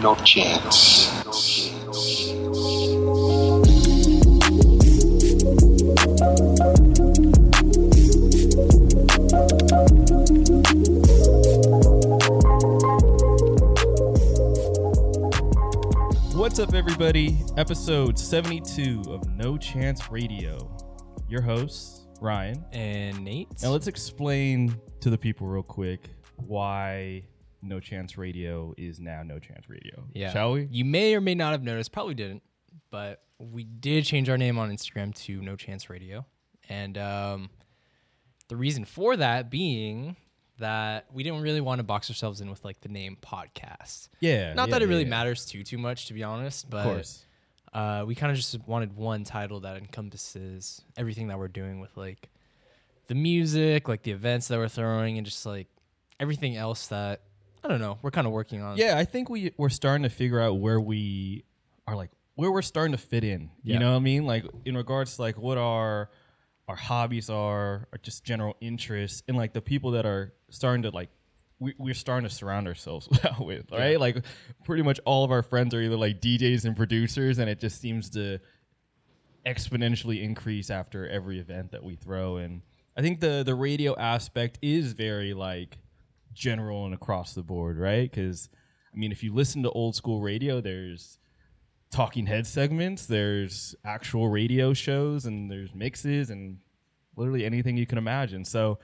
no chance. What's up, everybody? Episode 72 of No Chance Radio. Your hosts, Ryan. and Nate. Now, let's explain to the people real quick why No Chance Radio is now No Chance Radio. yeah. Shall we? You may or may not have noticed, probably didn't, but we did change our name on Instagram to No Chance Radio. And um, the reason for that being that we didn't really want to box ourselves in with like the name podcast. Yeah. Not yeah, that it really yeah. matters too too much to be honest, but Of course. uh, we kind of just wanted one title that encompasses everything that we're doing with like the music, like the events that we're throwing, and just like everything else that I don't know we're kind of working on. Yeah, I think we we're starting to figure out where we are like where we're starting to fit in. You know what I mean? Like in regards to like what our our hobbies are, or just general interests, and like the people that are starting to like we, we're starting to surround ourselves with, right? Like pretty much all of our friends are either like DJs and producers, and it just seems to exponentially increase after every event that we throw. And I think the the radio aspect is very like general and across the board, right? Because I mean, if you listen to old school radio, there's talking head segments, there's actual radio shows, and there's mixes and literally anything you can imagine. So,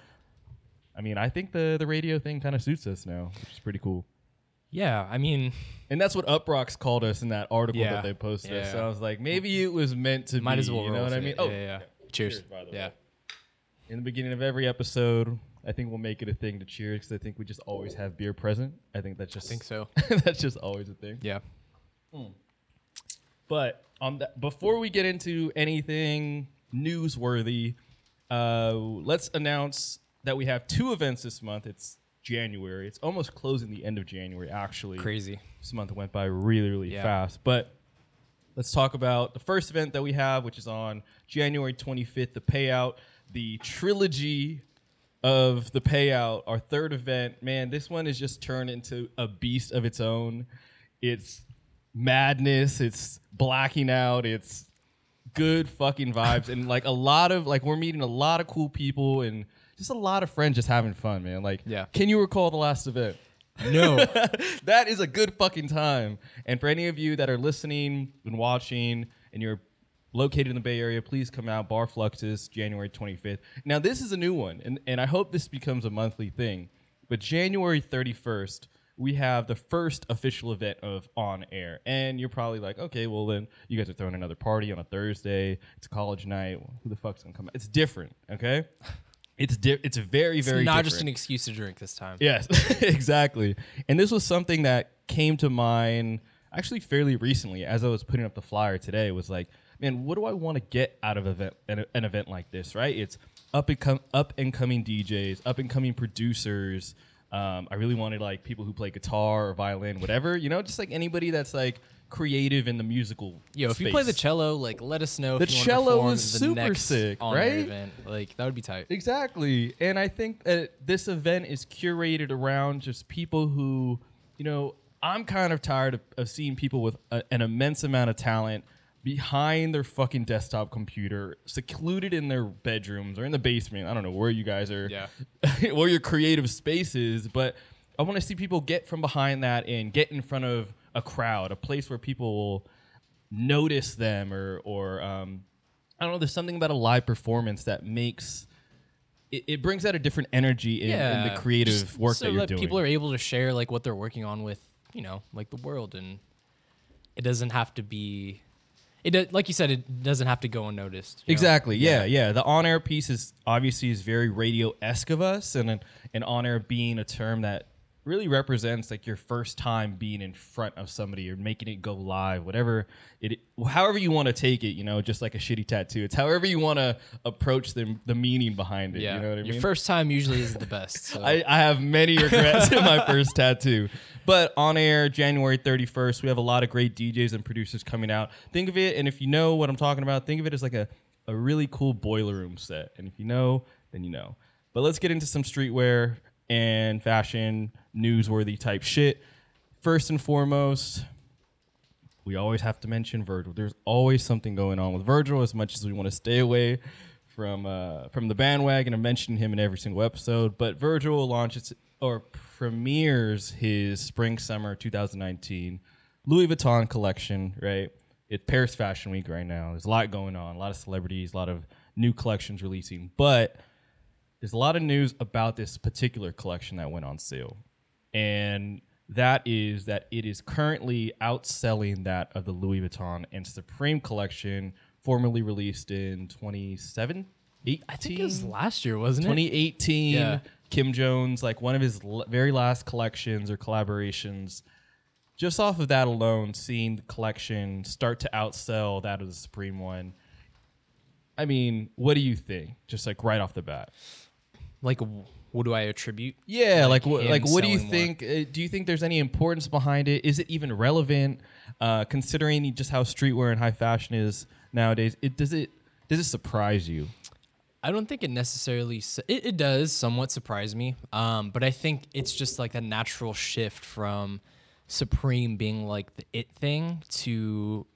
I mean, I think the the radio thing kind of suits us now, which is pretty cool. yeah. I mean, And that's what Uproxx called us in that article Yeah. that they posted. Yeah. So I was like, maybe it was meant to Might be. as well You know what I mean? it. Oh, yeah, yeah. Cheers. Cheers, yeah. way. in the beginning of every episode, I think we'll make it a thing to cheers because I think we just always have beer present. I think that's just I think so. that's just always a thing. Yeah. But on that, before we get into anything newsworthy, uh, let's announce that we have two events this month. It's January. It's almost closing the end of January. Actually, Crazy. This month went by really, really Yeah. fast. But let's talk about the first event that we have, which is on January 25th, the payout, the trilogy of the payout, our third event. Man, this one is just turned into a beast of its own. It's madness, it's blacking out, it's good fucking vibes and like a lot of like we're meeting a lot of cool people and just a lot of friends just having fun, man. Like Yeah. can you recall the last event? No. that is a good fucking time. And for any of you that are listening and watching and you're located in the Bay Area, please come out. Bar Fluxus, January 25th. Now, this is a new one, and, and I hope this becomes a monthly thing. But January 31st, we have the first official event of On Air. And you're probably like, okay, well, then you guys are throwing another party on a Thursday. It's college night. Who the fuck's going to come out? It's different, okay? It's di- it's very, it's very not different. just an excuse to drink this time. Yes, exactly. And this was something that came to mind actually fairly recently as I was putting up the flyer today. Was like, man, what do I want to get out of event an, an event like this? Right? It's up and com- up and coming DJs, up and coming producers. Um, I really wanted like people who play guitar or violin, whatever. You know, just like anybody that's like creative in the musical. Yo, if you play the cello, like let us know. The if you wanna cello the super next sick, right? Event. Like that would be tight. Exactly. And I think that this event is curated around just people who, you know, I'm kind of tired of, of seeing people with a, an immense amount of talent behind their fucking desktop computer, secluded in their bedrooms or in the basement. I don't know where you guys are, Yeah. where your creative space is, but I want to see people get from behind that and get in front of a crowd, a place where people will notice them or, or, um, I don't know. There's something about a live performance that makes it, it brings out a different energy in, in the creative just work so that you're that doing. people are able to share like what they're working on with, you know, like the world, and it doesn't have to be. It like you said, it doesn't have to go unnoticed. Exactly. Yeah, yeah. The on-air piece is obviously is very radio-esque of us, and an, an on-air being a term that really represents like your first time being in front of somebody or making it go live, whatever it, however you want to take it. You know, just like a shitty tattoo. It's however you want to approach the the meaning behind it. Yeah. You know what I Your mean? first time usually isn't the best. So. I, I have many regrets in my first tattoo. But on air, January 31st, we have a lot of great DJs and producers coming out. Think of it, and if you know what I'm talking about, think of it as like a, a really cool boiler room set. And if you know, then you know. But let's get into some streetwear and fashion, newsworthy type shit. first and foremost, we always have to mention Virgil. There's always something going on with Virgil. As much as we want to stay away from uh, from the bandwagon and mention him in every single episode, but Virgil launches or premieres his spring summer 2019 Louis Vuitton collection. Right, it's Paris Fashion Week right now. There's a lot going on, a lot of celebrities, a lot of new collections releasing, but there's a lot of news about this particular collection that went on sale, and that is that it is currently outselling that of the Louis Vuitton and Supreme collection, formerly released in 2017. I think it was last year, wasn't it? 2018. Yeah. Kim Jones, like one of his l- very last collections or collaborations. Just off of that alone, seeing the collection start to outsell that of the Supreme one. I mean, what do you think? Just like right off the bat. Like, what do I attribute? Yeah, like Like what? Like what do you think? Uh, do you think there's any importance behind it? Is it even relevant, uh, considering just how streetwear and high fashion is nowadays? It does it does it surprise you? I don't think it necessarily su- it, it does somewhat surprise me. Um, but I think it's just like a natural shift from Supreme being like the it thing to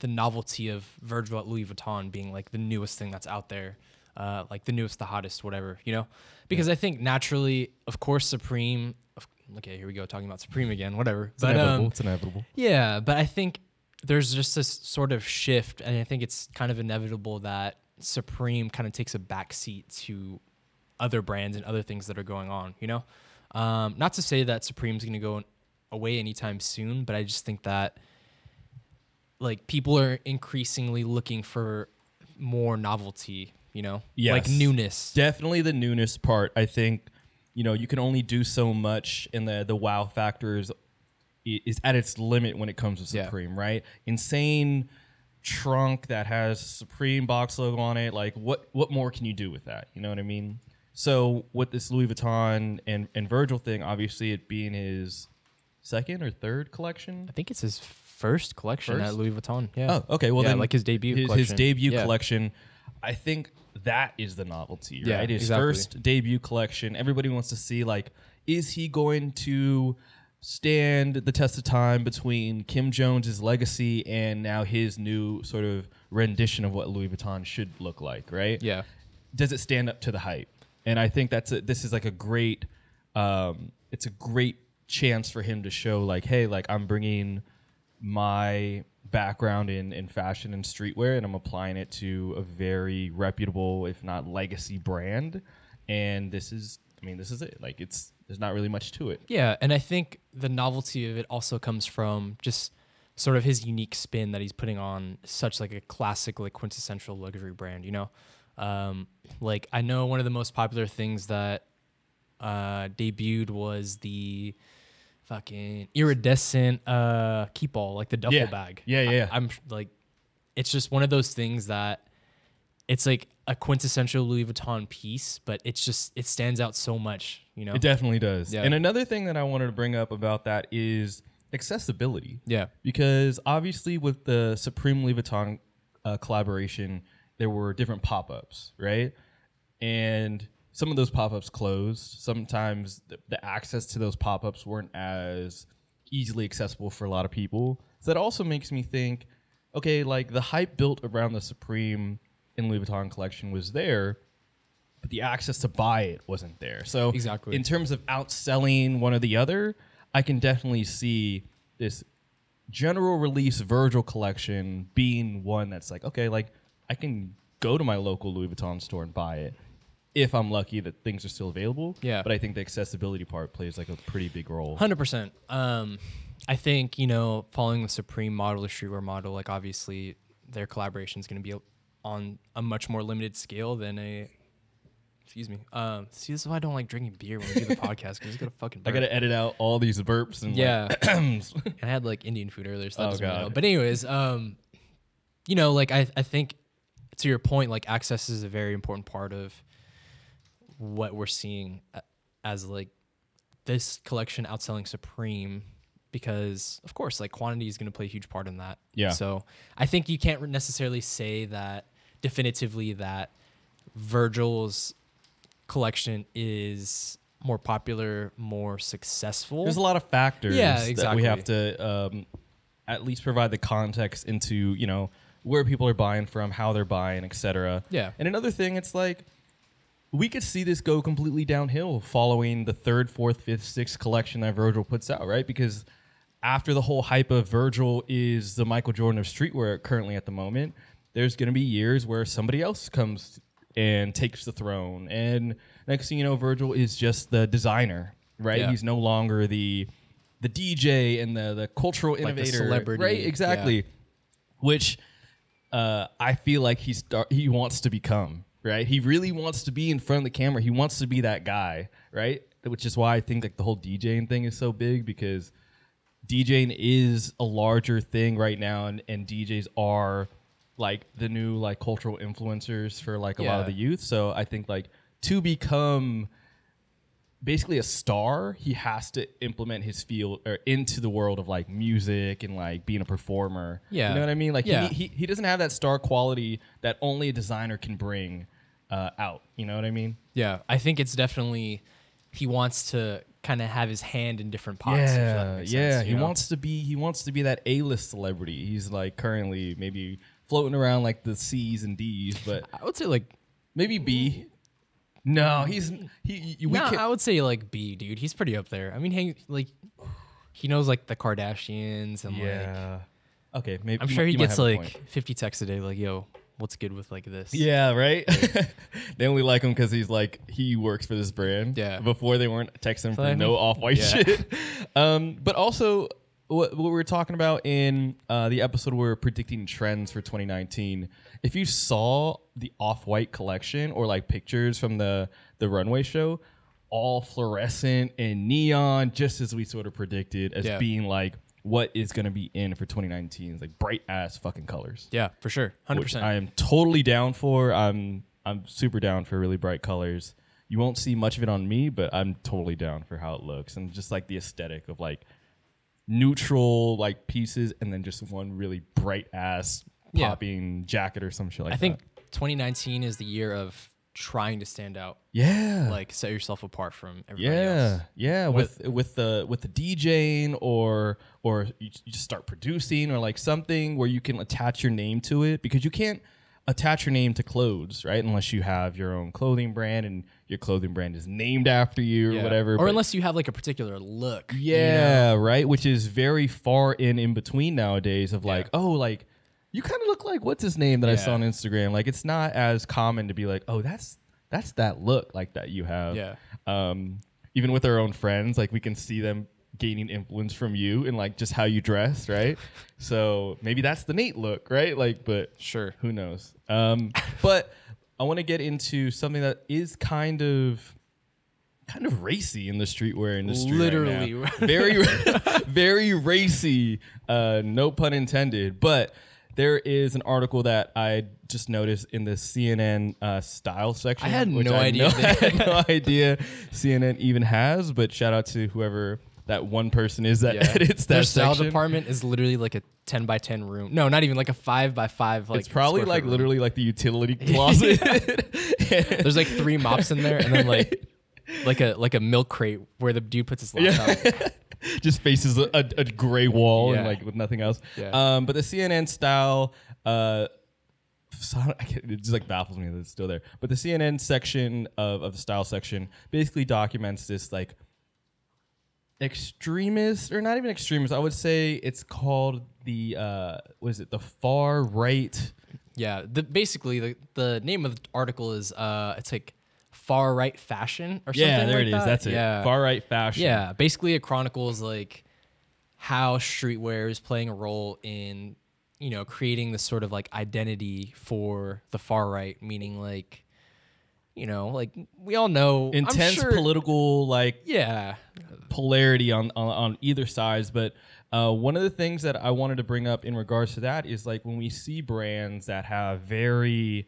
the novelty of Virgil at Louis Vuitton being like the newest thing that's out there, uh, like the newest, the hottest, whatever, you know? Because I think naturally, of course, Supreme. Okay, here we go talking about Supreme again. Whatever. It's but inevitable. um, it's inevitable. yeah, but I think there's just this sort of shift, and I think it's kind of inevitable that Supreme kind of takes a backseat to other brands and other things that are going on. You know, um, not to say that Supreme's going to go away anytime soon, but I just think that like people are increasingly looking for more novelty. You know, like newness. Definitely the newness part. I think you know you can only do so much, and the the wow factor is is at its limit when it comes to Yeah. Supreme. Right? Insane trunk that has Supreme box logo on it. Like what what more can you do with that? You know what I mean? So with this Louis Vuitton and and Virgil thing, obviously it being his second or third collection. I think it's his first collection First? at Louis Vuitton. Yeah. Oh, okay. Well, Yeah, then like his debut his, his collection. debut Yeah. collection. I think that is the novelty, Yeah, right? His exactly. first debut collection. Everybody wants to see like, is he going to stand the test of time between Kim Jones's legacy and now his new sort of rendition of what Louis Vuitton should look like, right? Yeah. does it stand up to the hype? And I think that's a, this is like a great, um, it's a great chance for him to show like, hey, like I'm bringing my background in in fashion and streetwear, and I'm applying it to a very reputable, if not legacy brand. And this is, I mean, this is it. Like it's there's not really much to it. Yeah, and I think the novelty of it also comes from just sort of his unique spin that he's putting on such like a classic, like quintessential luxury brand. You know, um, like I know one of the most popular things that uh, debuted was the fucking iridescent uh, Keepall, like the duffel Yeah. bag. Yeah, yeah, yeah. I, am like, it's just one of those things that it's like a quintessential Louis Vuitton piece, but it's just it stands out so much. You know. It definitely does. Yeah. And another thing that I wanted to bring up about that is accessibility. yeah. because obviously with the Supreme Louis Vuitton uh, collaboration, there were different pop-ups, right? And some of those pop-ups closed. Sometimes the, the access to those pop-ups weren't as easily accessible for a lot of people. So that also makes me think, okay, like the hype built around the Supreme and Louis Vuitton collection was there, but the access to buy it wasn't there. So Exactly. in terms of outselling one or the other, I can definitely see this general release Virgil collection being one that's like, okay, like I can go to my local Louis Vuitton store and buy it if I'm lucky that things are still available. Yeah. But I think the accessibility part plays like a pretty big role. Hundred percent. Um, I think you know, following the Supreme model, the streetwear model, like obviously their collaboration is going to be on a much more limited scale than a. Excuse me. Um, see, this is why I don't like drinking beer when we do the podcast because it's gonna fucking. I gotta edit out all these burps and Yeah. like, And I had like Indian food earlier, so that Oh, doesn't really help. But anyways, um, you know, like I, I think to your point, like access is a very important part of what we're seeing as like this collection outselling Supreme because of course like quantity is going to play a huge part in that. Yeah. So I think you can't necessarily say that definitively that Virgil's collection is more popular, more successful. There's a lot of factors Yeah, that we have to um, at least provide the context into, you know, where people are buying from, how they're buying, etc. Yeah. And another thing, it's like we could see this go completely downhill following the third, fourth, fifth, sixth collection that Virgil puts out, right? Because after the whole hype of Virgil is the Michael Jordan of streetwear currently at the moment, there's going to be years where somebody else comes and takes the throne. And next thing you know, Virgil is just the designer, right? Yeah. He's no longer the the DJ and the the cultural innovator, celebrity, right? yeah. Exactly. Which uh, I feel like he start he wants to become, right? He really wants to be in front of the camera. He wants to be that guy, right? Which is why I think like the whole DJing thing is so big because DJing is a larger thing right now, and, and DJs are like the new like cultural influencers for like a lot of the youth. So I think like to become basically a star, he has to implement his field or into the world of like music and like being a performer. Yeah. you know what I mean. Like Yeah. he, he he doesn't have that star quality that only a designer can bring uh, out. You know what I mean? Yeah, I think it's definitely he wants to kind of have his hand in different pots. Yeah, makes yeah. sense, he know? wants to be he wants to be that A list celebrity. He's like currently maybe floating around like the C's and D's, but I would say like maybe B. No, he's he. We no, can't, I would say like B, dude. He's pretty up there. I mean, hang, like he knows like the Kardashians and like yeah. Okay, maybe I'm you sure might- he you might gets have a like point. 50 texts a day. Like, yo, what's good with like this? Yeah, right. they only like him because he's like he works for this brand. Yeah. Before they weren't texting for no off white Yeah. shit. Um, but also what, what we were talking about in uh, the episode where we are predicting trends for 2019. If you saw the off white collection or like pictures from the the runway show, all fluorescent and neon, just as we sort of predicted as Yeah. being like what is going to be in for 2019. It's like bright ass fucking colors Yeah, for sure. 100%. which I am totally down for. I'm I'm super down for really bright colors. You won't see much of it on me, but I'm totally down for how it looks and just like the aesthetic of like neutral like pieces and then just one really bright ass Yeah. popping jacket or some shit like I that. I think 2019 is the year of trying to stand out, yeah. like set yourself apart from everybody else. yeah, else. yeah, with with the with the DJing or or you, you just start producing or like something where you can attach your name to it because you can't attach your name to clothes, right? Unless you have your own clothing brand and your clothing brand is named after you or whatever. Or but- unless you have like a particular look. you know? yeah, right. Which is very far in in between nowadays. Of like, oh, like you kind of look like what's his name that I saw on Instagram. Like it's not as common to be like, oh, that's that's that look like that you have. Yeah. Um, even with our own friends, like we can see them gaining influence from you and like just how you dress, right? so maybe that's the Nate look, right? Like, but Sure. who knows? Um, but I want to get into something that is kind of kind of racy in the streetwear industry. right Literally. now. very very racy. Uh, no pun intended. But there is an article that I just noticed in the CNN uh, style section. I had no idea know- I had no idea CNN even has. But shout out to whoever that one person is that Yeah. edits that Their style section. department is literally like a 10 by 10 room. No, not even like a 5 by 5 like it's probably like room. literally like the utility closet. There's like three mops in there and then like like a like a milk crate where the dude puts his laptop. Yeah. just faces a, a, a gray wall and like with nothing else. Yeah. Um, but the CNN style, uh, so I can't- it just like baffles me that it's still there. But the CNN section of, of the style section basically documents this like extremist or not even extremist. I would say it's called the uh, what is it? The far right. Yeah, the basically the, the name of the article is uh it's like far right fashion or something Yeah, there like it is. that. That's it. Yeah. Far right fashion. Yeah, basically it chronicles like how streetwear is playing a role in you know creating this sort of like identity for the far right, meaning like you know like we all know Intense sure- political like Yeah, polarity on, on on either sides but uh, one of the things that i wanted to bring up in regards to that is like when we see brands that have very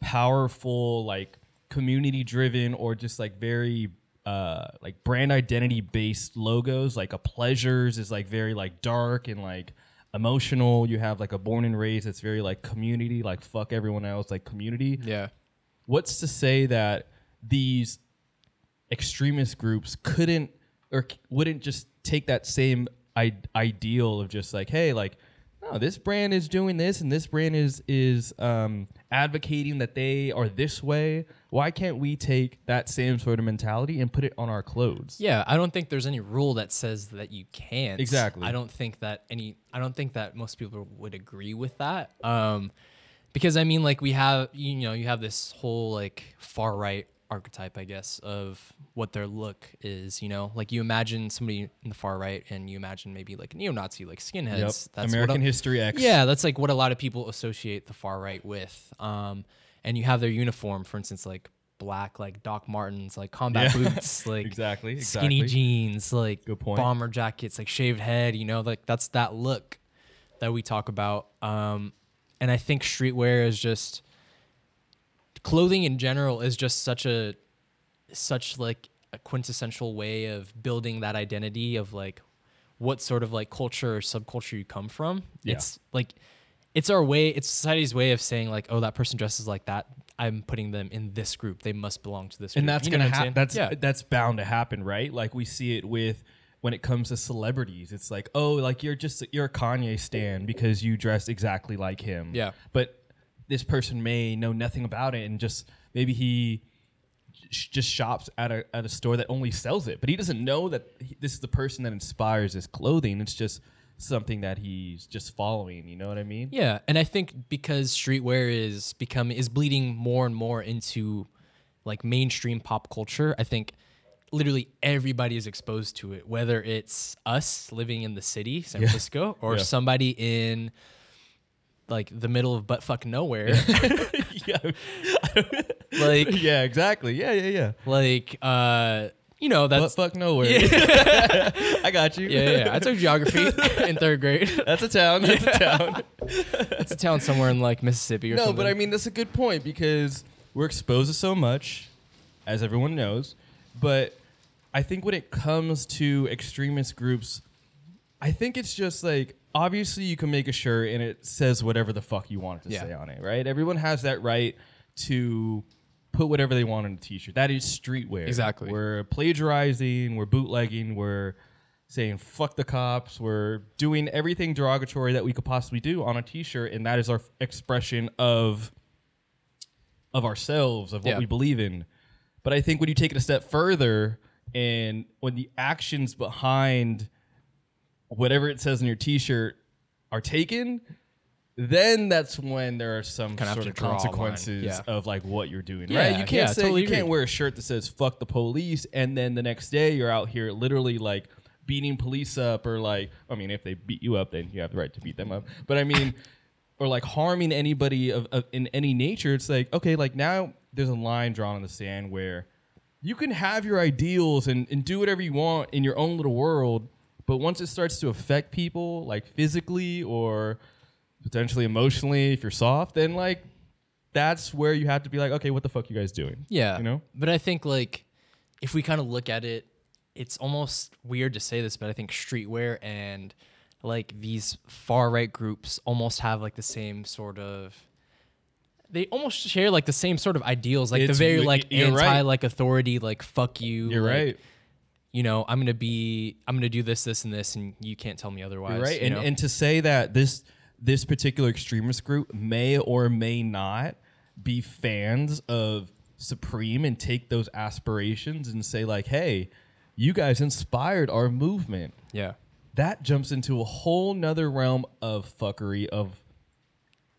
powerful like community driven or just like very uh like brand identity based logos like a pleasures is like very like dark and like emotional. You have like a born and raised that's very like community like fuck everyone else like community. Yeah, what's to say that these extremist groups couldn't or wouldn't just take that same I- ideal of just like, hey, like, no, this brand is doing this and this brand is is um, advocating that they are this way. Why can't we take that same sort of mentality and put it on our clothes? Yeah, I don't think there's any rule that says that you can't. Exactly. I don't think that any. I don't think that most people would agree with that. Um, because I mean, like we have, you know, you have this whole like far right archetype, I guess, of what their look is. You know, like you imagine somebody in the far right, and you imagine maybe like neo-Nazi, like skinheads. Yep. That's what American a- History X. yeah, that's like what a lot of people associate the far right with. Um, and you have their uniform, for instance, like black, like Doc Martens, like combat Yeah. boots, like Exactly, exactly, skinny jeans, like Good point. bomber jackets, like shaved head. You know, like that's that look that we talk about. Um, and I think streetwear is just clothing in general is just such a such like a quintessential way of building that identity of like what sort of like culture or subculture you come from. Yeah. It's like it's our way, it's society's way of saying like, oh, that person dresses like that. I'm putting them in this group. They must belong to this group. and group. that's You know gonna happen. That's that's bound to happen, right? Like we see it with when it comes to celebrities. It's like, oh, like you're just you're a Kanye stan because you dress exactly like him. Yeah. but this person may know nothing about it and just maybe he just shops at a at a store that only sells it, but he doesn't know that he, this is the person that inspires his clothing. It's just something that he's just following. You know what I mean? Yeah, and I think because streetwear is becoming is bleeding more and more into like mainstream pop culture, I think literally everybody is exposed to it, whether it's us living in the city, San Francisco, or Yeah. somebody in like the middle of butt fuck nowhere. yeah, like yeah, exactly. Yeah, yeah, yeah. like uh you know that's fuck nowhere. I got you. yeah, yeah, yeah. I took geography in third grade. That's a town. That's a town. It's a town somewhere in like Mississippi or something. no, something. but I mean that's a good point because we're exposed to so much, as everyone knows. But I think when it comes to extremist groups, I think it's just like obviously you can make a shirt and it says whatever the fuck you want it to Yeah. say on it, right? Everyone has that right to put whatever they want on a t-shirt. That is streetwear. Exactly. We're plagiarizing, we're bootlegging, we're saying fuck the cops, we're doing everything derogatory that we could possibly do on a t-shirt and that is our f- expression of of ourselves, of what Yeah. we believe in. But I think when you take it a step further and when the actions behind whatever it says on your t-shirt are taken, then that's when there are some Kinda have sort to of draw a line. consequences Yeah. of like what you're doing. Yeah, right? You can't yeah, say totally you can't wear a shirt that says "fuck the police" and then the next day you're out here literally like beating police up or like I mean if they beat you up then you have the right to beat them up. But I mean or like harming anybody of, of in any nature. It's like okay, like now there's a line drawn in the sand where you can have your ideals and, and do whatever you want in your own little world, but once it starts to affect people, like physically or potentially emotionally, if you're soft, then like that's where you have to be like, okay, what the fuck you guys doing? Yeah. You know? But I think like if we kind of look at it, it's almost weird to say this, but I think streetwear and like these far right groups almost have like the same sort of they almost share like the same sort of ideals, like It's the very wi- like you're right. anti like authority, like fuck you. You're like, right. You know, I'm gonna be I'm gonna do this, this, and this, and you can't tell me otherwise. You're right. you And know? and to say that this this particular extremist group may or may not be fans of Supreme and take those aspirations and say like, hey, you guys inspired our movement. yeah. that jumps into a whole nother realm of fuckery of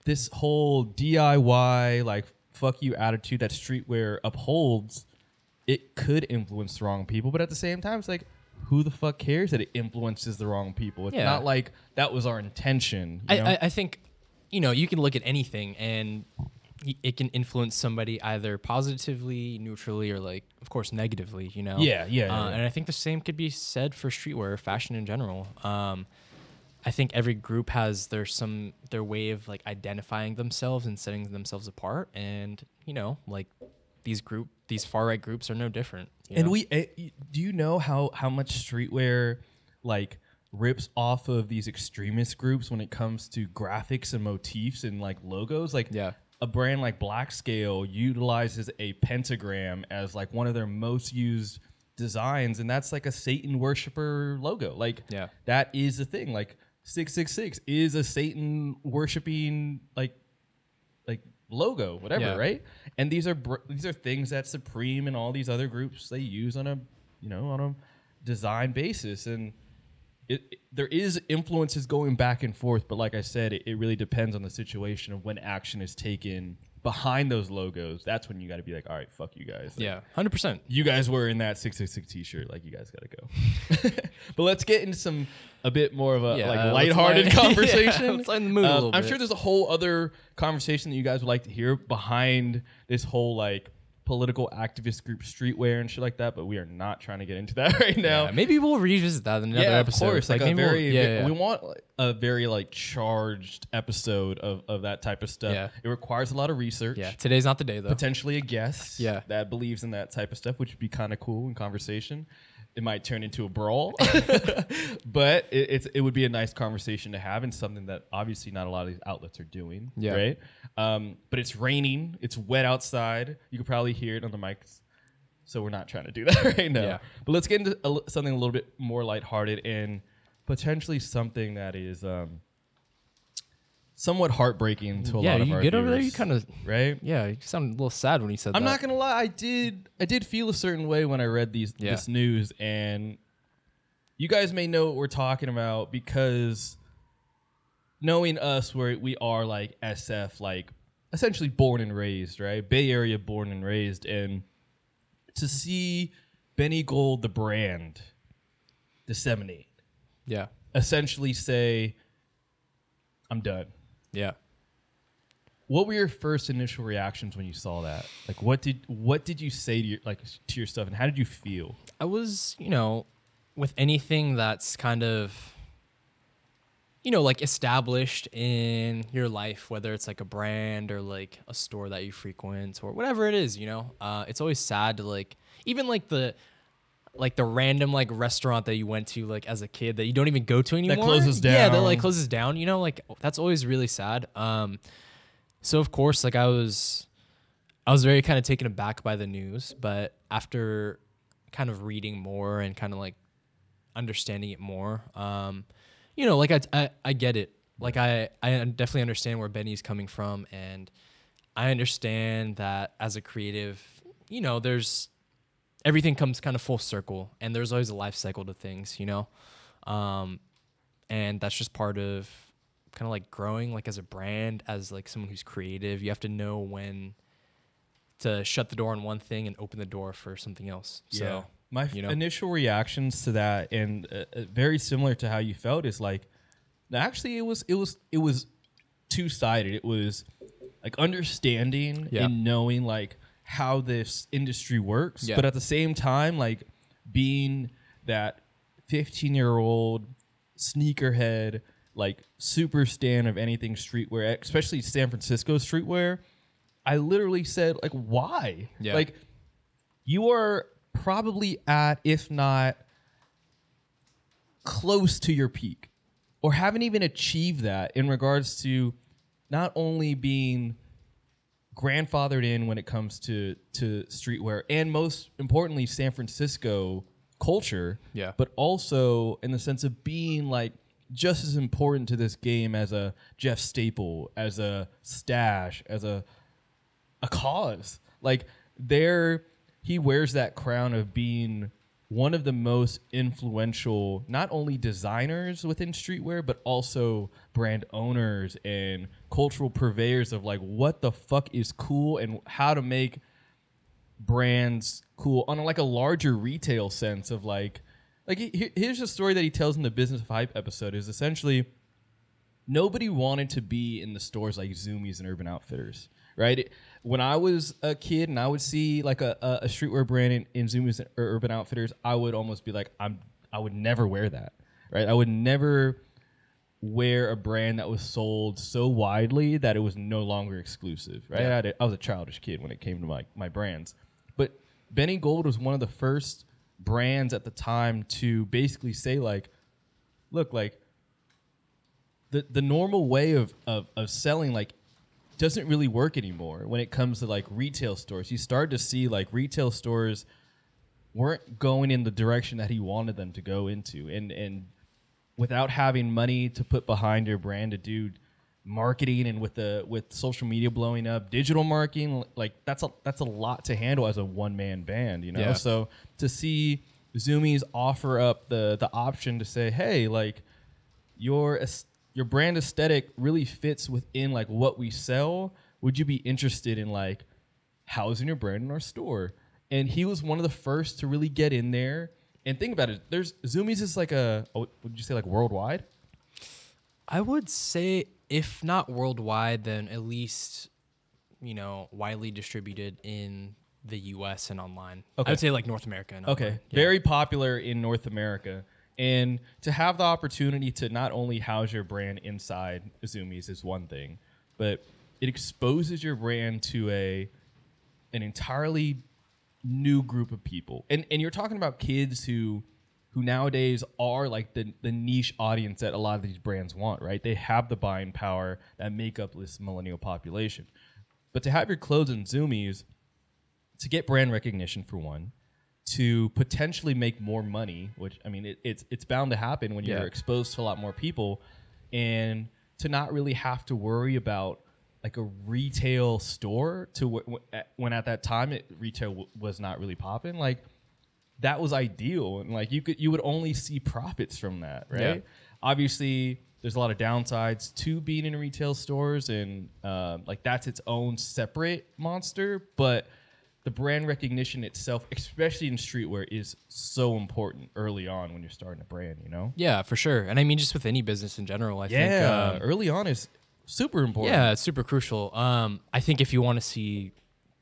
this whole DIY like fuck you attitude that streetwear upholds. It could influence the wrong people, but at the same time, it's like who the fuck cares that it influences the wrong people? It's Yeah. not like that was our intention. you I, know? I, I think you know you can look at anything and y- it can influence somebody either positively, neutrally, or like of course negatively. You know. Yeah, yeah, yeah, Uh, yeah. And I think the same could be said for streetwear, fashion in general. Um, I think every group has their some their way of like identifying themselves and setting themselves apart, and you know like these group these far right groups are no different. And know? we eh, y- do you know how how much streetwear like rips off of these extremist groups when it comes to graphics and motifs and like logos like Yeah. a brand like Black Scale utilizes a pentagram as like one of their most used designs, and that's like a Satan worshiper logo. Like, Yeah. that is the thing. Like, six six six is a Satan worshiping like like logo, whatever, Yeah. right? And these are br- these are things that Supreme and all these other groups they use on a you know on a design basis, and it, it- there is influences going back and forth. But like I said, it, it really depends on the situation of when action is taken behind those logos. That's when you got to be like, all right, fuck you guys. Like, Yeah, hundred percent. you guys were in that 666 t-shirt like you guys gotta go but let's get into some a bit more of a Yeah, like uh, let's lighthearted conversation Yeah, let's lighten the mood little i'm bit. sure there's a whole other conversation that you guys would like to hear behind this whole like political activist group streetwear and shit like that but we are not trying to get into that right now Yeah, maybe we'll revisit that in another yeah, episode. of course. Like, a maybe we'll- very, yeah, yeah. we want like, a very like charged episode of, of that type of stuff. Yeah. It requires a lot of research yeah. Today's not the day though. potentially a guest Yeah. that believes in that type of stuff, which would be kind of cool in conversation. It might turn into a brawl, but it, it's it would be a nice conversation to have and something that obviously not a lot of these outlets are doing. Yeah. Right. Um, but it's raining. It's wet outside. You could probably hear it on the mics. So we're not trying to do that right now. Yeah. But let's get into a, something a little bit more lighthearted and potentially something that is um, somewhat heartbreaking to a yeah, lot of you our get over there, you kind of right. yeah, you sound a little sad when you said I'm that. not gonna lie, I did I did feel a certain way when I read these Yeah. this news, and you guys may know what we're talking about because knowing us, where we are like SF, like essentially born and raised, right? Bay Area born and raised, and to see Benny Gold, the brand, disseminate, Yeah, essentially say, "I'm done." Yeah. What were your first initial reactions when you saw that? Like, what did what did you say to your like to your stuff, and how did you feel? I was, you know, with anything that's kind of, you know, like established in your life, whether it's like a brand or like a store that you frequent or whatever it is, you know, uh, it's always sad to like, even like the, like the random like restaurant that you went to like as a kid that you don't even go to anymore. That closes down. Yeah, that like closes down. You know, like that's always really sad. Um, so of course, like I was, I was very kind of taken aback by the news, but after kind of reading more and kind of like understanding it more, um, you know, like I, I, I get it. Like I, I definitely understand where Benny's coming from, and I understand that as a creative, you know, there's everything comes kind of full circle, and there's always a life cycle to things, you know, um, and that's just part of kind of like growing, like as a brand, as like someone who's creative. You have to know when to shut the door on one thing and open the door for something else. So my you know? initial reactions to that, and uh, uh, very similar to how you felt, is like, actually, it was it was it was two sided. It was like understanding Yeah. and knowing like how this industry works, Yeah. but at the same time, like being that fifteen year old sneakerhead, like super stan of anything streetwear, especially San Francisco streetwear. I literally said like, why? Yeah. Like you are probably at, if not close to your peak, or haven't even achieved that in regards to not only being grandfathered in when it comes to to streetwear and most importantly San Francisco culture Yeah. but also in the sense of being like just as important to this game as a Jeff Staple as a stash as a a KAWS. Like there he wears that crown of being one of the most influential not only designers within streetwear but also brand owners and cultural purveyors of like what the fuck is cool and how to make brands cool on like a larger retail sense of like like he- he- here's a story that he tells in the business of hype episode is essentially nobody wanted to be in the stores like Zumiez and Urban Outfitters, right? It- when I was a kid and I would see like a, a, a streetwear brand in, in Zumiez or Urban Outfitters, I would almost be like, I'm I would never wear that, right? I would never wear a brand that was sold so widely that it was no longer exclusive, right? I, had a, I was a childish kid when it came to my my brands, but Benny Gold was one of the first brands at the time to basically say like, look, like the the normal way of, of of selling like doesn't really work anymore when it comes to like retail stores. You start to see like retail stores weren't going in the direction that he wanted them to go into, and and without having money to put behind your brand to do marketing and with the with social media blowing up digital marketing like that's a that's a lot to handle as a one man band you know Yeah. so to see Zumiez offer up the the option to say hey like your your brand aesthetic really fits within like what we sell would you be interested in like housing your brand in our store and he was one of the first to really get in there and think about it there's Zumiez is like a would you say like worldwide I would say, if not worldwide, then at least, you know, widely distributed in the U.S. and online. Okay. I would say like North America. Okay, online. Yeah. very popular in North America. And to have the opportunity to not only house your brand inside Zumiez is one thing, but it exposes your brand to a an entirely new group of people. And and you're talking about kids who who nowadays are like the the niche audience that a lot of these brands want, right? They have the buying power that make up this millennial population. But to have your clothes in Zumiez, to get brand recognition for one, to potentially make more money, which I mean, it, it's it's bound to happen when you're Yeah. exposed to a lot more people, and to not really have to worry about like a retail store to w- w- at- when at that time it, retail w- was not really popping. Like that was ideal, and like you could you would only see profits from that, right? Yeah. Obviously, there's a lot of downsides to being in retail stores, and um, like that's its own separate monster, but the brand recognition itself, especially in streetwear, is so important early on when you're starting a brand. You know, Yeah, for sure. And I mean, just with any business in general, I think. yeah, um, early on is super important. Yeah, it's super crucial. Um, I think if you want to see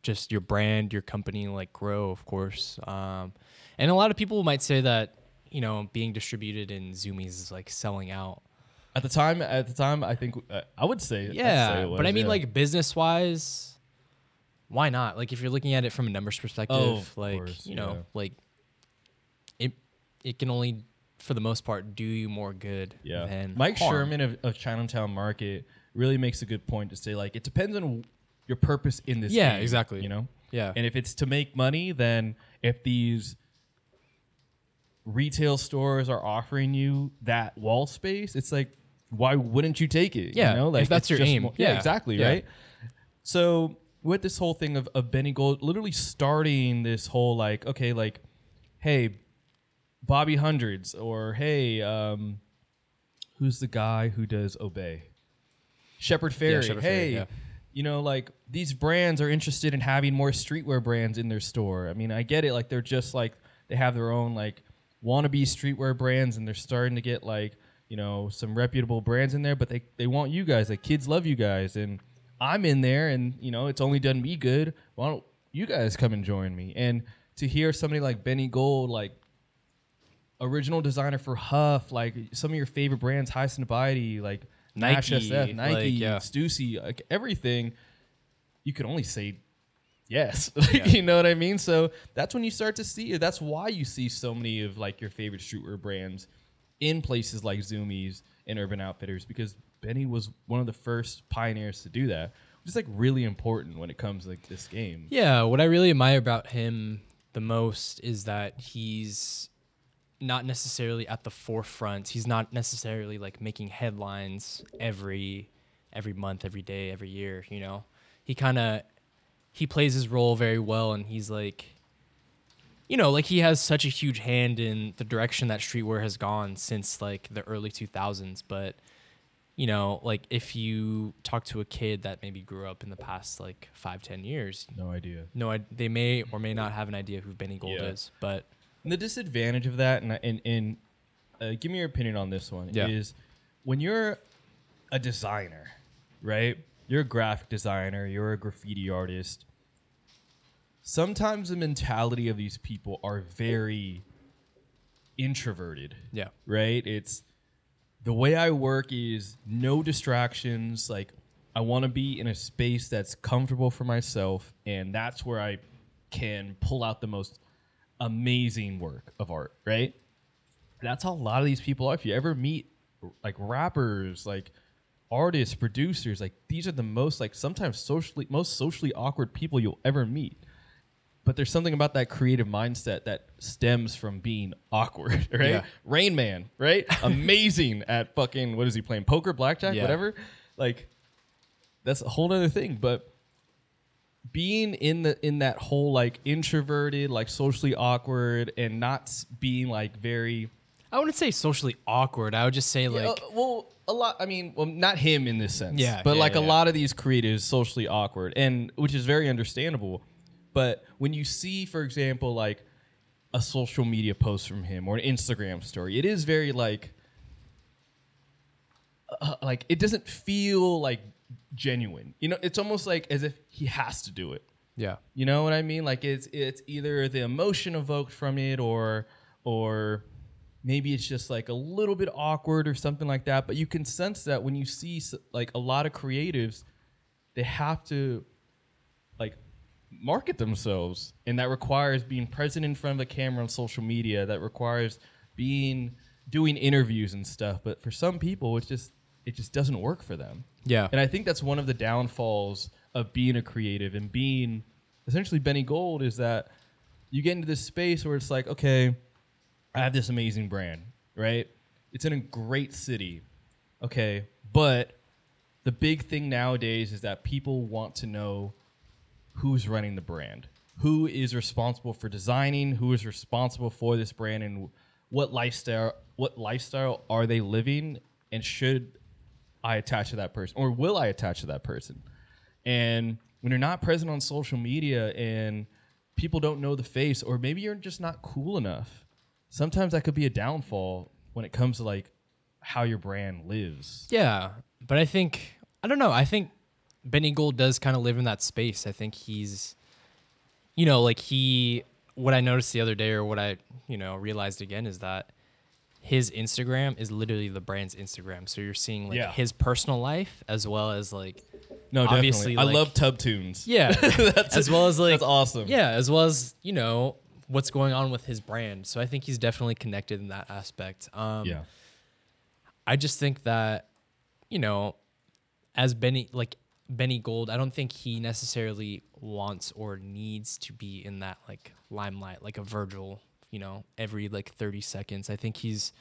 just your brand, your company like grow, of course. Um, and a lot of people might say that you know being distributed in Zumiez is like selling out. At the time, at the time, I think uh, I would say, I'd Yeah, say was, but I mean, yeah. like business wise, why not? Like if you're looking at it from a numbers perspective, Oh, like course, you know, yeah. like it it can only for the most part do you more good Yeah. than Mike harm. Sherman of, of Chinatown Market really makes a good point to say like it depends on your purpose in this Yeah, game, exactly. you know Yeah. and if it's to make money then if these retail stores are offering you that wall space it's like why wouldn't you take it Yeah, you know if that's your aim. more- yeah, Yeah. exactly Yeah. right so with this whole thing of, of Benny Gold literally starting this whole like okay like hey Bobby Hundreds or hey um who's the guy who does Obey? Shepard Fairey. Shepard hey, Fairey, yeah. you know, like these brands are interested in having more streetwear brands in their store. I mean, I get it. Like they're just like they have their own like wannabe streetwear brands, and they're starting to get like you know some reputable brands in there. But they they want you guys. Like kids love you guys, and I'm in there, and you know it's only done me good. Why don't you guys come and join me? And to hear somebody like Benny Gold like original designer for HUF, like some of your favorite brands, Highsnobiety, like Nike, SF, Nike, like, yeah. Stussy, like everything, you can only say yes. Like, You know what I mean? So that's when you start to see it. That's why you see so many of like your favorite streetwear brands in places like Zumiez and Urban Outfitters because Benny was one of the first pioneers to do that. Which is like really important when it comes to like this game. Yeah, what I really admire about him the most is that he's not necessarily at the forefront. He's not necessarily like making headlines every every month, every day, every year, you know. He kind of he plays his role very well and he's like you know, like he has such a huge hand in the direction that streetwear has gone since like the early 2000s, but you know, like if you talk to a kid that maybe grew up in the past like five, ten years, No idea. no, I, they may or may not have an idea who Benny Gold Yeah. is, but And the disadvantage of that, and and, and uh, give me your opinion on this one, Yeah. is when you're a designer, right? You're a graphic designer, you're a graffiti artist. Sometimes the mentality of these people are very introverted, yeah, right? It's the way I work is no distractions. Like I want to be in a space that's comfortable for myself, and that's where I can pull out the most amazing work of art, right? That's how a lot of these people are. If you ever meet like rappers, like artists, producers, like these are the most like sometimes socially most socially awkward people you'll ever meet. But there's something about that creative mindset that stems from being awkward, right? Yeah. Rain Man, right? Amazing at fucking what is he playing? Poker, blackjack, Yeah. whatever. Like that's a whole other thing. But being in the in that whole like introverted, like socially awkward, and not being like very I wouldn't say socially awkward. I would just say like uh, well, a lot. I mean, well, not him in this sense. Yeah, but yeah, like a lot of these creatives, socially awkward, and which is very understandable. But when you see, for example, like a social media post from him or an Instagram story, it is very like, uh, like it doesn't feel like genuine. You know, it's almost like as if he has to do it. yeah. You know what I mean? Like it's it's either the emotion evoked from it or or maybe it's just like a little bit awkward or something like that, but you can sense that when you see like a lot of creatives they have to like market themselves and that requires being present in front of the camera on social media that requires being doing interviews and stuff but for some people it's just it just doesn't work for them Yeah. and I think that's one of the downfalls of being a creative and being essentially Benny Gold is that you get into this space where it's like, okay, I have this amazing brand, right? It's in a great city. Okay. But the big thing nowadays is that people want to know who's running the brand, who is responsible for designing, who is responsible for this brand, and what lifestyle what lifestyle are they living, and should I attach to that person, or will I attach to that person? And when you're not present on social media and people don't know the face, or maybe you're just not cool enough, sometimes that could be a downfall when it comes to like how your brand lives. Yeah, but I think I don't know. I think Benny Gold does kind of live in that space. I think he's, you know, like he. What I noticed the other day, or what I you know realized again, is that his Instagram is literally the brand's Instagram. So you're seeing like Yeah. his personal life as well as like No, Obviously, definitely. I love tub tunes. yeah, that's as well as like that's awesome. yeah, as well as you know what's going on with his brand. So I think he's definitely connected in that aspect. Um, yeah. I just think that, you know, as Benny like Benny Gold, I don't think he necessarily wants or needs to be in that like limelight, like a Virgil, you know, every like 30 seconds. I think he's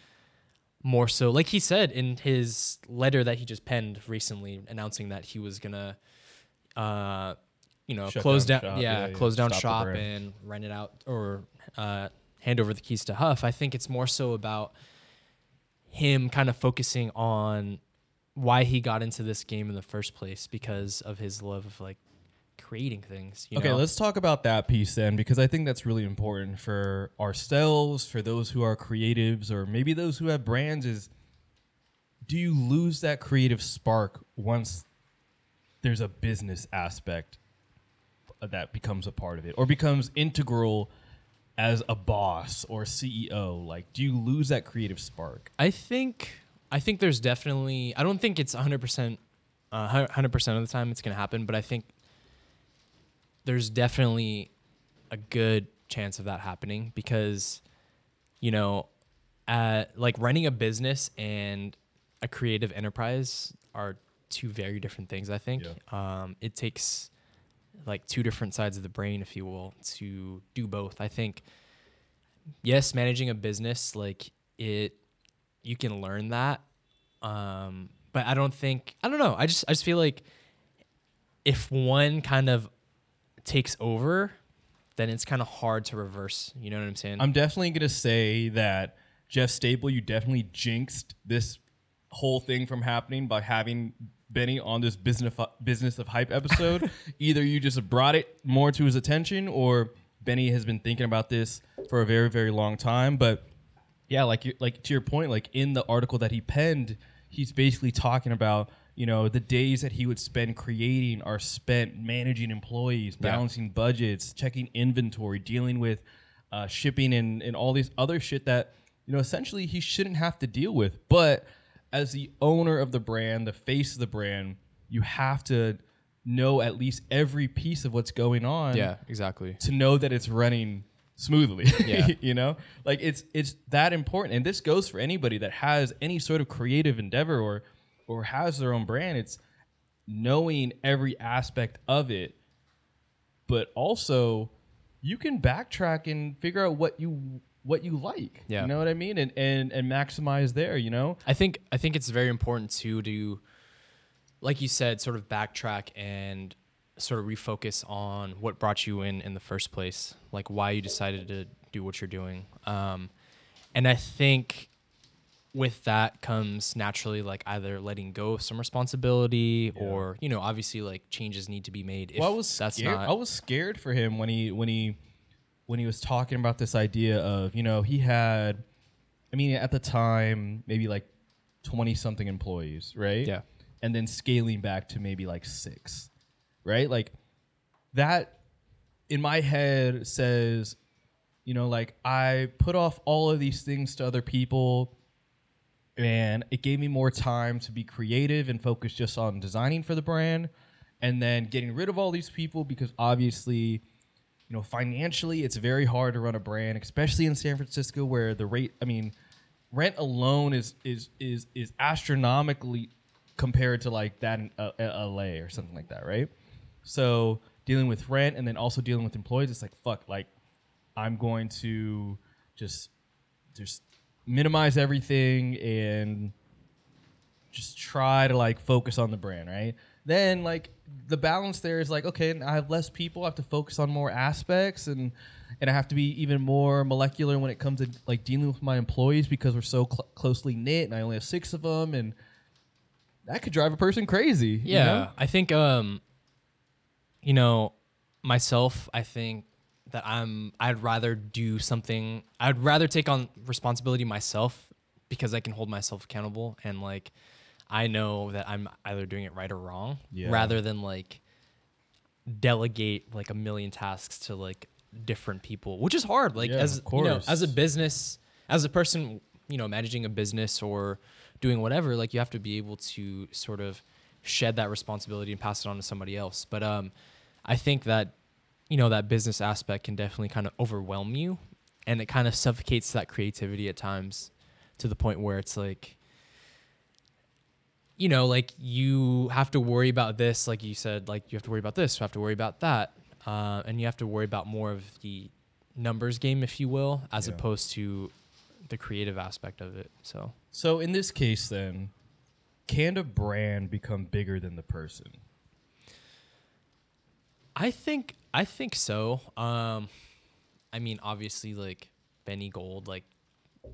more so like he said in his letter that he just penned recently announcing that he was gonna uh you know Shut close down down, shop. yeah, Yeah, yeah. close down Stop shop and rent it out or uh hand over the keys to HUF. I think it's more so about him kind of focusing on why he got into this game in the first place because of his love of like creating things. You Okay, know? let's talk about that piece then, because I think that's really important for ourselves, for those who are creatives, or maybe those who have brands. Is do you lose that creative spark once there's a business aspect that becomes a part of it, or becomes integral as a boss or CEO? Like, do you lose that creative spark? I think I think there's definitely I don't think it's 100% uh, 100% of the time it's going to happen, but I think there's definitely a good chance of that happening because you know, uh, like running a business and a creative enterprise are two very different things, I think. Um, it takes like two different sides of the brain, if you will, to do both. I think, yes, managing a business, like it, you can learn that. Um, but I don't think, I don't know. I just, I just feel like if one kind of takes over, then it's kind of hard to reverse. You know what I'm saying? I'm definitely gonna say that Jeff Staple, you definitely jinxed this whole thing from happening by having Benny on this business business of hype episode. Either you just brought it more to his attention, or Benny has been thinking about this for a very very long time. But yeah, like you, like to your point, like in the article that he penned, he's basically talking about you know the days that he would spend creating are spent managing employees, Yeah. balancing budgets, checking inventory, dealing with uh, shipping and and all these other shit that you know essentially he shouldn't have to deal with. But as the owner of the brand, the face of the brand, you have to know at least every piece of what's going on yeah, exactly. to know that it's running smoothly. Yeah. you know, like it's it's that important, and this goes for anybody that has any sort of creative endeavor or or has their own brand, it's knowing every aspect of it, but also you can backtrack and figure out what you what you like. Yeah. You know what I mean? And and and maximize there, you know? I think I think it's very important too to, like you said, sort of backtrack and sort of refocus on what brought you in in the first place, like why you decided to do what you're doing. Um, and I think with that comes naturally like either letting go of some responsibility or you know obviously like changes need to be made. If well, I was that's scared. not I was scared for him when he when he when he was talking about this idea of you know he had, I mean at the time maybe like twenty something employees, right? Yeah. and then scaling back to maybe like six, right? Like that in my head says, you know, like I put off all of these things to other people and it gave me more time to be creative and focus just on designing for the brand and then getting rid of all these people because obviously you know financially it's very hard to run a brand especially in San Francisco where the rate I mean rent alone is is is is astronomically compared to like that in uh, LA or something like that right so dealing with rent and then also dealing with employees it's like fuck like I'm going to just just minimize everything and just try to like focus on the brand, right? Then like the balance there is like okay, I have less people, I have to focus on more aspects and and I have to be even more molecular when it comes to like dealing with my employees because we're so cl- closely knit and I only have 6 of them and that could drive a person crazy. you Yeah, know? I think um you know, myself, I think that I'm I'd rather do something I'd rather take on responsibility myself because I can hold myself accountable and like I know that I'm either doing it right or wrong Yeah. rather than like delegate like a million tasks to like different people, which is hard. Like Yeah, as of you know, as a business, as a person, you know, managing a business or doing whatever, like you have to be able to sort of shed that responsibility and pass it on to somebody else. But um, I think that you know that business aspect can definitely kind of overwhelm you, and it kind of suffocates that creativity at times to the point where it's like you know, like you have to worry about this, like you said, like you have to worry about this, you have to worry about that, uh, and you have to worry about more of the numbers game, if you will, as Yeah. opposed to the creative aspect of it. So So in this case then, can a brand become bigger than the person? I think I think so. Um, I mean, obviously, like Benny Gold, like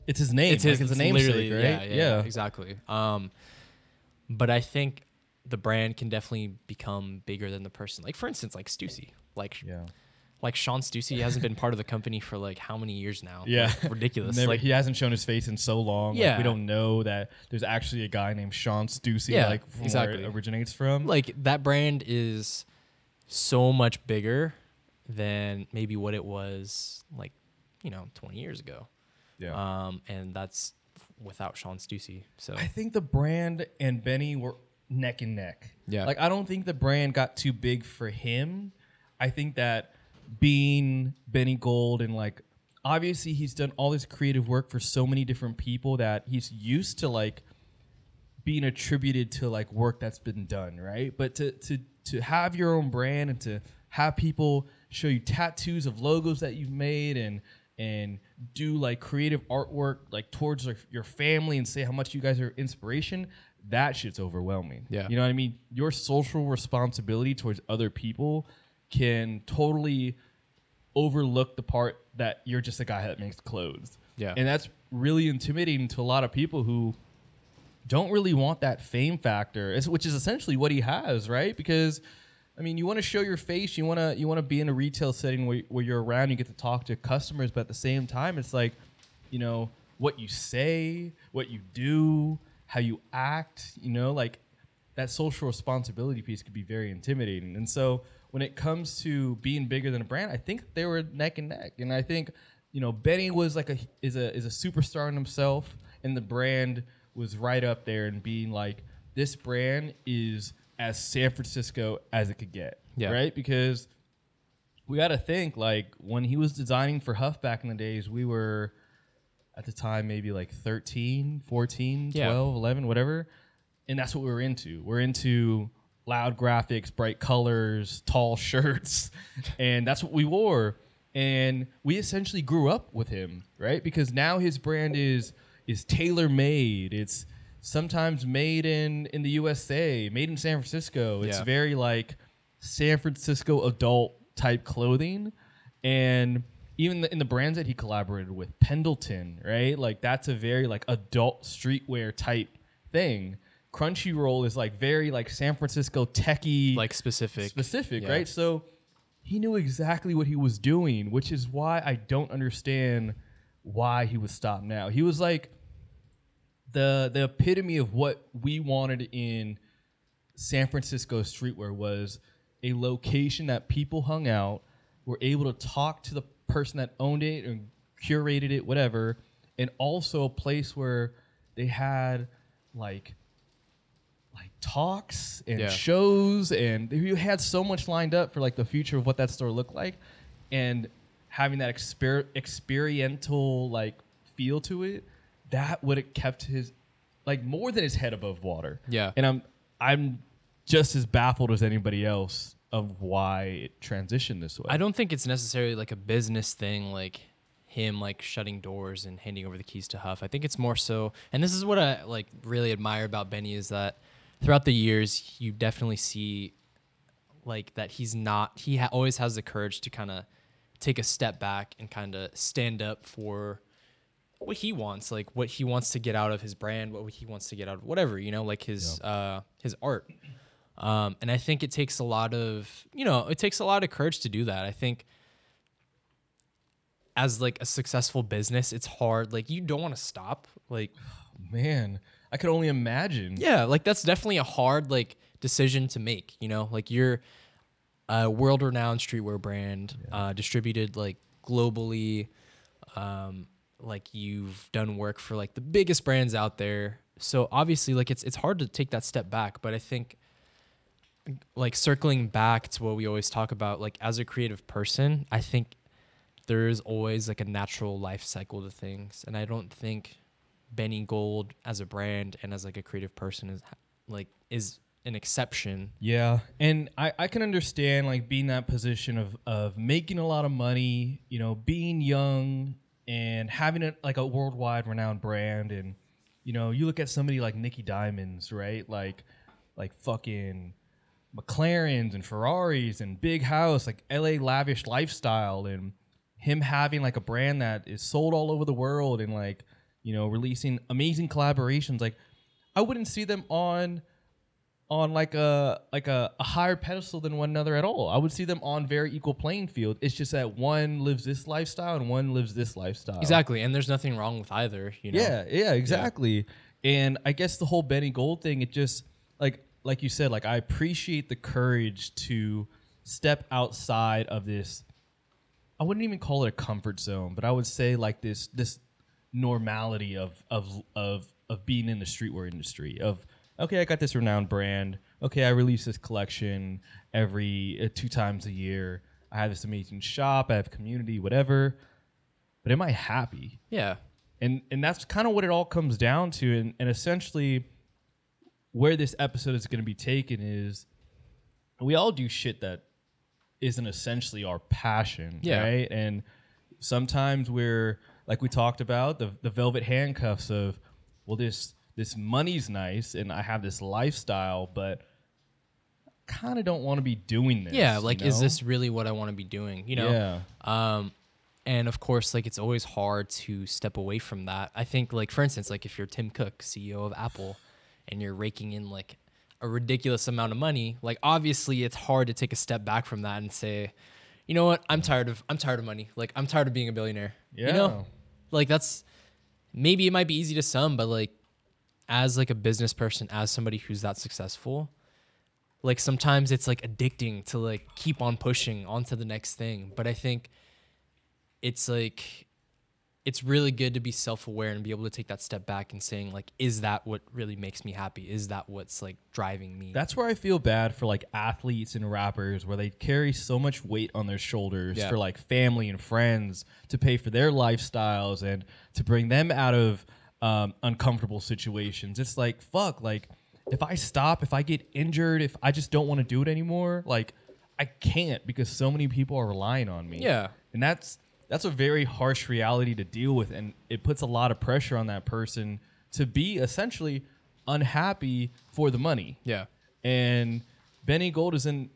It's his name. it's his, like, it's a literally- namesake, right? Yeah, yeah, exactly. Um, but I think the brand can definitely become bigger than the person. Like for instance, like Stussy, like Yeah. Like Sean Stussy hasn't been part of the company for like how many years now? Yeah. Like, ridiculous. Never, like he hasn't shown his face in so long. Like, Yeah. we don't know that there's actually a guy named Sean Stussy, Yeah, like exactly. where it originates from. like that brand is so much bigger than maybe what it was like, you know, 20 years ago. yeah. Um, and that's without Sean Stussy. So I think the brand and Benny were neck and neck. Yeah. Like I don't think the brand got too big for him. I think that being Benny Gold and like obviously he's done all this creative work for so many different people that he's used to like being attributed to like work that's been done, right? But to to to have your own brand and to have people show you tattoos of logos that you've made and and do like creative artwork like towards like, your family and say how much you guys are inspiration, that shit's overwhelming. Yeah. You know what I mean? Your social responsibility towards other people can totally overlook the part that you're just a guy that makes clothes. Yeah. And that's really intimidating to a lot of people who don't really want that fame factor, which is essentially what he has, right? Because I mean, you want to show your face, you want to you want to be in a retail setting where, where you're around, you get to talk to customers, but at the same time, it's like, you know, what you say, what you do, how you act, you know, like that social responsibility piece could be very intimidating. And so when it comes to being bigger than a brand, I think they were neck and neck. And I think, you know, Benny was like a is a is a superstar in himself, and the brand was right up there and being like, this brand is as San Francisco as it could get. Yeah. Right? Because we got to think like when he was designing for HUF back in the days, we were at the time maybe like 13, 14, Yeah. 12, 11, whatever. and that's what we're into. We're into loud graphics, bright colors, tall shirts, and that's what we wore. And we essentially grew up with him, right? Because now his brand is is tailor made. It's sometimes made in in the USA, made in San Francisco. It's Yeah. very like San Francisco adult type clothing, and even the, in the brands that he collaborated with, Pendleton, right? Like that's a very like adult streetwear type thing. Crunchyroll is like very like San Francisco techie, like specific. specific, Yeah. right? So he knew exactly what he was doing, which is why I don't understand why he was stopped now. He was like the the epitome of what we wanted in San Francisco streetwear was a location that people hung out, were able to talk to the person that owned it and curated it, whatever, and also a place where they had like like talks and Yeah. shows and you had so much lined up for like the future of what that store looked like and having that exper- experiential like feel to it that would have kept his like more than his head above water Yeah. and i'm i'm just as baffled as anybody else of why it transitioned this way I don't think it's necessarily like a business thing, like him like shutting doors and handing over the keys to HUF. I think it's more so, and this is what I like really admire about Benny is that throughout the years you definitely see like that he's not he ha- always has the courage to kind of take a step back and kind of stand up for what he wants like what he wants to get out of his brand what he wants to get out of whatever you know like his uh his art. Um and i think it takes a lot of you know it takes a lot of courage to do that. I think as like a successful business it's hard like you don't want to stop like man i could only imagine yeah, like that's definitely a hard like decision to make. You know, like you're a world-renowned streetwear brand, uh, distributed like globally. Um, like you've done work for like the biggest brands out there. So obviously, like it's it's hard to take that step back. But I think, like circling back to what we always talk about, like as a creative person, I think there is always like a natural life cycle to things, and I don't think Benny Gold as a brand and as like a creative person is like is an exception. Yeah, and I, I can understand like being that position of of making a lot of money, you know, being young and having a, like a worldwide renowned brand, and you know, you look at somebody like Nicky Diamonds, right? Like, like fucking McLarens and Ferraris and big house, like L.A. lavish lifestyle, and him having like a brand that is sold all over the world and like you know releasing amazing collaborations. Like, I wouldn't see them on on like a like a, a higher pedestal than one another at all. I would see them on very equal playing field. It's just that one lives this lifestyle and one lives this lifestyle. Exactly, and there's nothing wrong with either. You know. Yeah, yeah, exactly. And I guess the whole Benny Gold thing, it just like like you said, like I appreciate the courage to step outside of this. I wouldn't even call it a comfort zone, but I would say like this this normality of of of of being in the streetwear industry. Of okay, I got this renowned brand. Okay, I release this collection every uh, two times a year. I have this amazing shop. I have community, whatever. But am I happy? Yeah. and and that's kind of what it all comes down to and, and essentially where this episode is going to be taken is we all do shit that isn't essentially our passion Yeah. right and sometimes we're like we talked about the, the velvet handcuffs of well this this money's nice and i have this lifestyle but kind of don't want to be doing this Yeah. you Like, is this really what I want to be doing? You know. yeah Um, and of course, like it's always hard to step away from that. I think, like for instance, like if you're Tim Cook, CEO of Apple, and you're raking in like a ridiculous amount of money, like obviously it's hard to take a step back from that and say, you know what, I'm tired of I'm tired of money. Like I'm tired of being a billionaire. You Yeah. know, like that's maybe it might be easy to some, but like as like a business person, as somebody who's that successful, like sometimes it's like addicting to like keep on pushing on to the next thing. But I think it's like it's really good to be self-aware and be able to take that step back and saying like is that what really makes me happy is that what's like driving me That's where I feel bad for like athletes and rappers where they carry so much weight on their shoulders Yeah. for like family and friends to pay for their lifestyles and to bring them out of um, uncomfortable situations. It's like fuck, like if I stop, if I get injured, if I just don't want to do it anymore, like I can't because so many people are relying on me. Yeah. And that's that's a very harsh reality to deal with and it puts a lot of pressure on that person to be essentially unhappy for the money. Yeah. And Benny Gold is in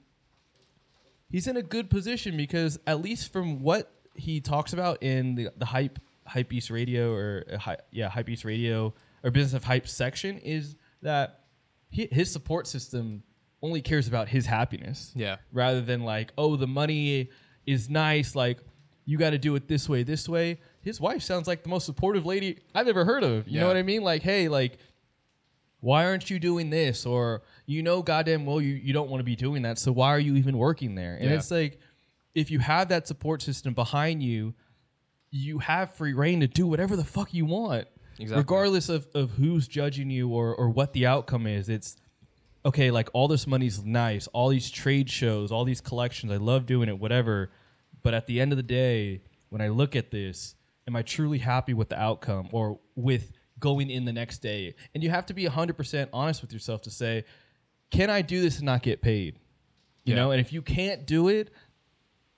he's in a good position because at least from what he talks about in the, the hype Hypebeast radio or uh, hy- yeah Hypebeast radio or business of hype section is that he, his support system only cares about his happiness Yeah. rather than like oh the money is nice like you got to do it this way this way his wife sounds like the most supportive lady i've ever heard of you Yeah. know what i mean like hey like why aren't you doing this or you know goddamn well you, you don't want to be doing that so why are you even working there and Yeah. it's like if you have that support system behind you you have free reign to do whatever the fuck you want Exactly. regardless of, of who's judging you or, or what the outcome is it's okay like all this money's nice all these trade shows all these collections i love doing it whatever but at the end of the day when i look at this am i truly happy with the outcome or with going in the next day and you have to be 100% honest with yourself to say can i do this and not get paid you Yeah. know and if you can't do it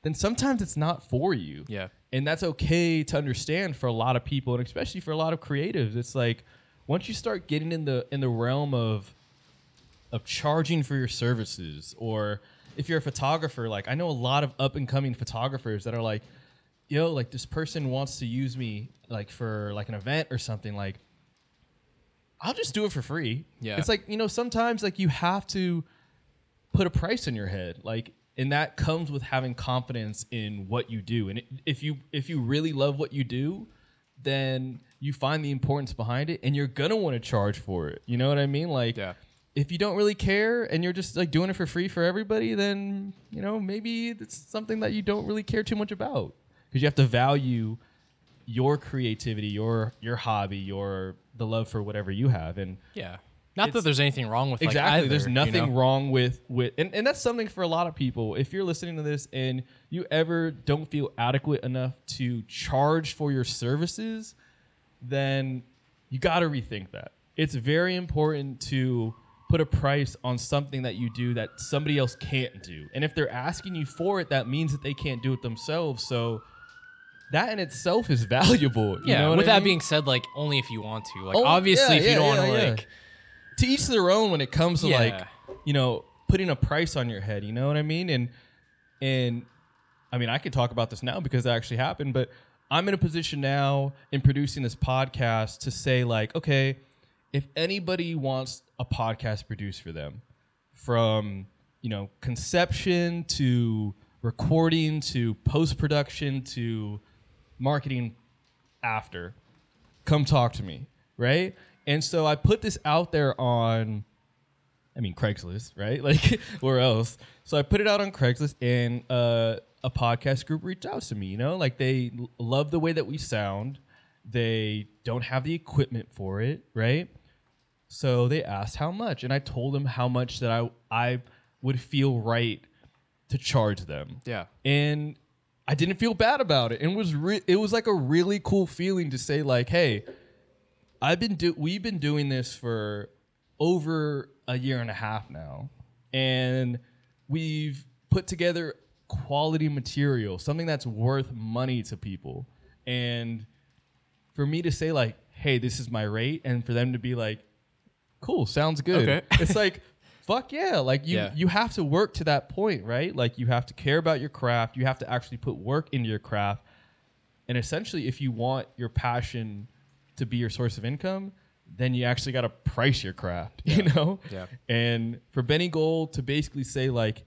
then sometimes it's not for you Yeah. and that's okay to understand for a lot of people and especially for a lot of creatives it's like once you start getting in the in the realm of of charging for your services or if you're a photographer like i know a lot of up and coming photographers that are like yo like this person wants to use me like for like an event or something like i'll just do it for free Yeah. it's like you know sometimes like you have to put a price in your head like and that comes with having confidence in what you do and if you if you really love what you do then you find the importance behind it and you're gonna want to charge for it you know what i mean like Yeah. If you don't really care and you're just like doing it for free for everybody then you know maybe it's something that you don't really care too much about. Because you have to value your creativity your your hobby your the love for whatever you have. And Yeah. Not that there's anything wrong with like, exactly. either, there's you nothing know? wrong with with and, and that's something for a lot of people. If you're listening to this and you ever don't feel adequate enough to charge for your services then you got to rethink that. It's very important to put a price on something that you do that somebody else can't do and if they're asking you for it that means that they can't do it themselves so that in itself is valuable you Yeah. know what with I that mean? being said, like only if you want to. Like Oh, obviously, yeah, if you yeah, don't want to yeah. like, to each their own when it comes to Yeah. like you know putting a price on your head you know what i mean and and i mean i could talk about this now because it actually happened but i'm in a position now in producing this podcast to say like okay if anybody wants a podcast produced for them from you know conception to recording to post production to marketing after come talk to me right? And so i put this out there on i mean craigslist right? Like where else? So i put it out on craigslist and uh, a podcast group reached out to me you know? Like they love the way that we sound. They don't have the equipment for it right so they asked how much and i told them how much that i i would feel right to charge them yeah, and I didn't feel bad about it. And it was re- it was like a really cool feeling to say like, "Hey, I've been do we've been doing this for over a year and a half now, and we've put together quality material, something that's worth money to people." And for me to say like, "Hey, this is my rate," and for them to be like, "Cool, sounds good," Okay. it's like. Fuck yeah! Like you, Yeah. you have to work to that point, right? Like you have to care about your craft. You have to actually put work into your craft. And essentially, if you want your passion to be your source of income, then you actually got to price your craft, you know? Yeah. And for Benny Gold to basically say, like,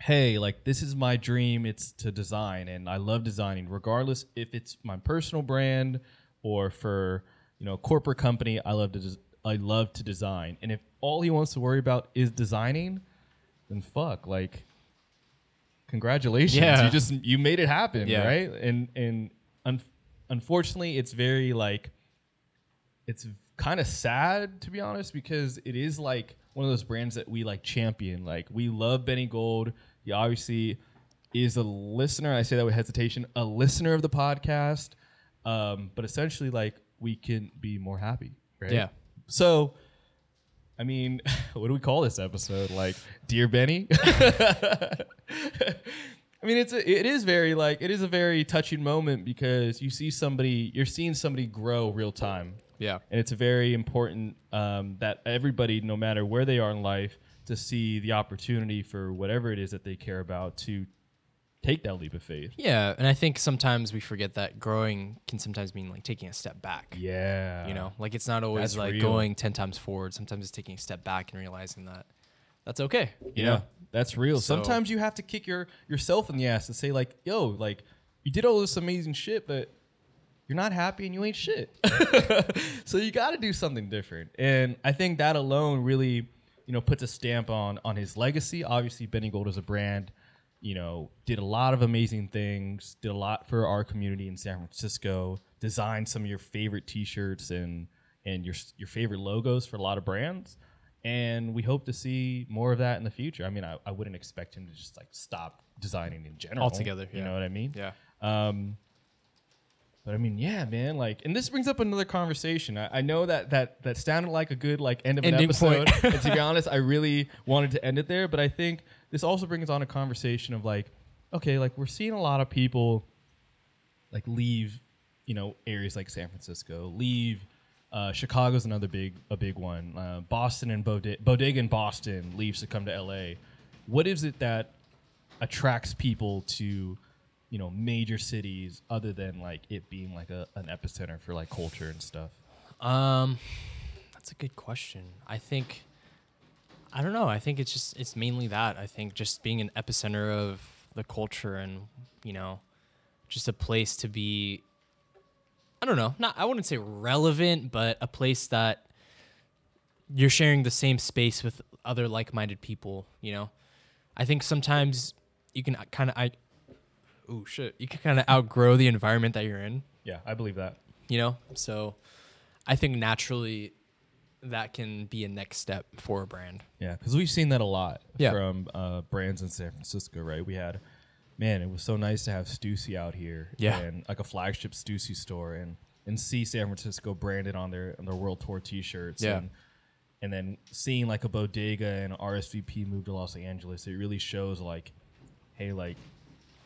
hey, like, this is my dream, it's to design, and I love designing, regardless if it's my personal brand or for, you know, a corporate company, I love to, des- I love to design. And if all he wants to worry about is designing, then fuck, like, congratulations Yeah. you just you made it happen Yeah. right and and un- unfortunately it's very like it's kind of sad to be honest because it is like one of those brands that we like champion like we love benny gold he obviously is a listener i say that with hesitation a listener of the podcast um, but essentially like we can be more happy right Yeah. So I mean, what do we call this episode? Like, dear Benny. I mean, it's a, it is very like it is a very touching moment because you see somebody, you're seeing somebody grow real time, Yeah. and it's very important um, that everybody, no matter where they are in life, to see the opportunity for whatever it is that they care about to take that leap of faith. Yeah, and I think sometimes we forget that growing can sometimes mean like taking a step back. Yeah, You know, like it's not always That's like real. going 10 times forward. Sometimes it's taking a step back and realizing that that's okay. You Yeah, know? that's real. So- Sometimes you have to kick your yourself in the ass and say like, "Yo, like you did all this amazing shit, but you're not happy and you ain't shit." so you got to do something different. And I think that alone really, you know, puts a stamp on on his legacy. Obviously, Benny Gold as a brand, you know, did a lot of amazing things, did a lot for our community in San Francisco, designed some of your favorite T-shirts and and your your favorite logos for a lot of brands. And we hope to see more of that in the future. I mean, I, I wouldn't expect him to just like stop designing in general. Altogether, You yeah. know what I mean? Yeah. Um, but I mean, yeah, man. Like, and this brings up another conversation. I, I know that that that sounded like a good like end of an episode. and to be honest, I really wanted to end it there. But I think this also brings on a conversation of like, okay, like we're seeing a lot of people like leave, you know, areas like San Francisco, leave. Uh, Chicago's another big a big one. Uh, Boston and Bodega, Bodega Boston leaves to come to LA. What is it that attracts people to you know major cities other than like it being like a, an epicenter for like culture and stuff Um, that's a good question. I think, I don't know. I think it's just it's mainly that. I think just being an epicenter of the culture and you know, just a place to be. I don't know. Not I wouldn't say relevant, but a place that you're sharing the same space with other like-minded people. You know, I think sometimes you can kind of I. Oh shit! You can kind of outgrow the environment that you're in yeah i believe that you know so i think naturally that can be a next step for a brand yeah because we've seen that a lot Yeah. from uh, brands in san francisco right we had man it was so nice to have stussy out here Yeah. and like a flagship stussy store and and see san francisco branded on their on their world tour t-shirts Yeah. and and then seeing like a bodega and rsvp move to los angeles it really shows like hey like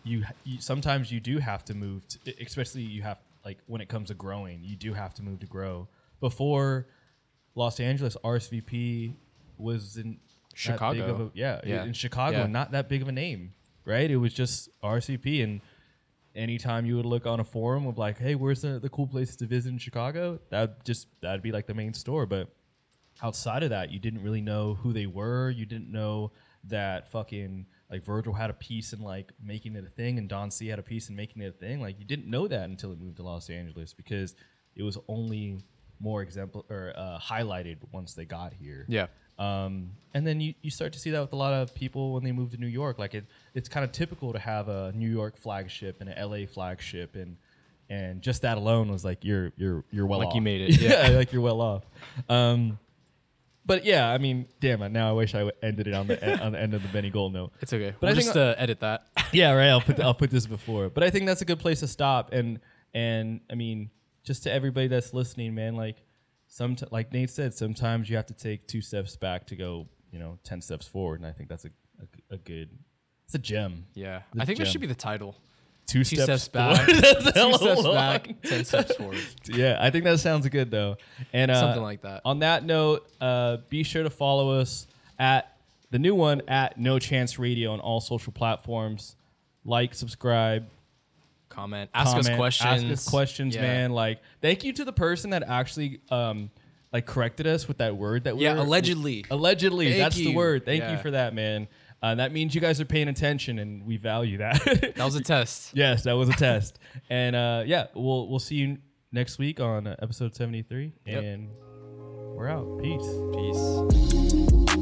you, you sometimes you do have to move to, especially you have like when it comes to growing you do have to move to grow before los angeles rsvp was in Chicago. a, yeah, Yeah. in chicago Yeah. not that big of a name right it was just rsvp and anytime you would look on a forum of like hey where's the, the cool places to visit in chicago that just that'd be like the main store but outside of that, you didn't really know who they were. You didn't know that fucking like Virgil had a piece in like making it a thing, and Don C had a piece in making it a thing. Like you didn't know that until it moved to Los Angeles because it was only more example or uh, highlighted once they got here. yeah Um, and then you, you start to see that with a lot of people when they move to New York. Like it, it's kind of typical to have a New York flagship and an LA flagship, and and just that alone was like you're you're you're well Like off. you made it, yeah, like you're well off. Um, but yeah, I mean, damn it. Now I wish I ended it on the on the end of the Benny Gold note. it's okay But we'll I just uh, edit that yeah, right. I'll put I'll put this before, but I think that's a good place to stop. And and I mean, just to everybody that's listening, man, like some like Nate said, sometimes you have to take two steps back to go, you know, ten steps forward. And I think that's a a, a good, it's a gem. yeah The i think that should be the title Two, two steps, forward. back two steps long. back 10 steps forward Yeah, I think that sounds good though. And uh, Something like that. On that note, uh, be sure to follow us at the new one at No Chance Radio on all social platforms. Like, subscribe, comment ask us questions Ask us questions, Yeah. man. Like, thank you to the person that actually um like corrected us with that word that we Yeah, were allegedly. Allegedly, Thank that's the word. Thank you for that, man. Uh, that means you guys are paying attention, and we value that. that was a test yes, that was a test. And uh, yeah, we'll we'll see you next week on uh, episode seventy three, Yep. and we're out. Peace. peace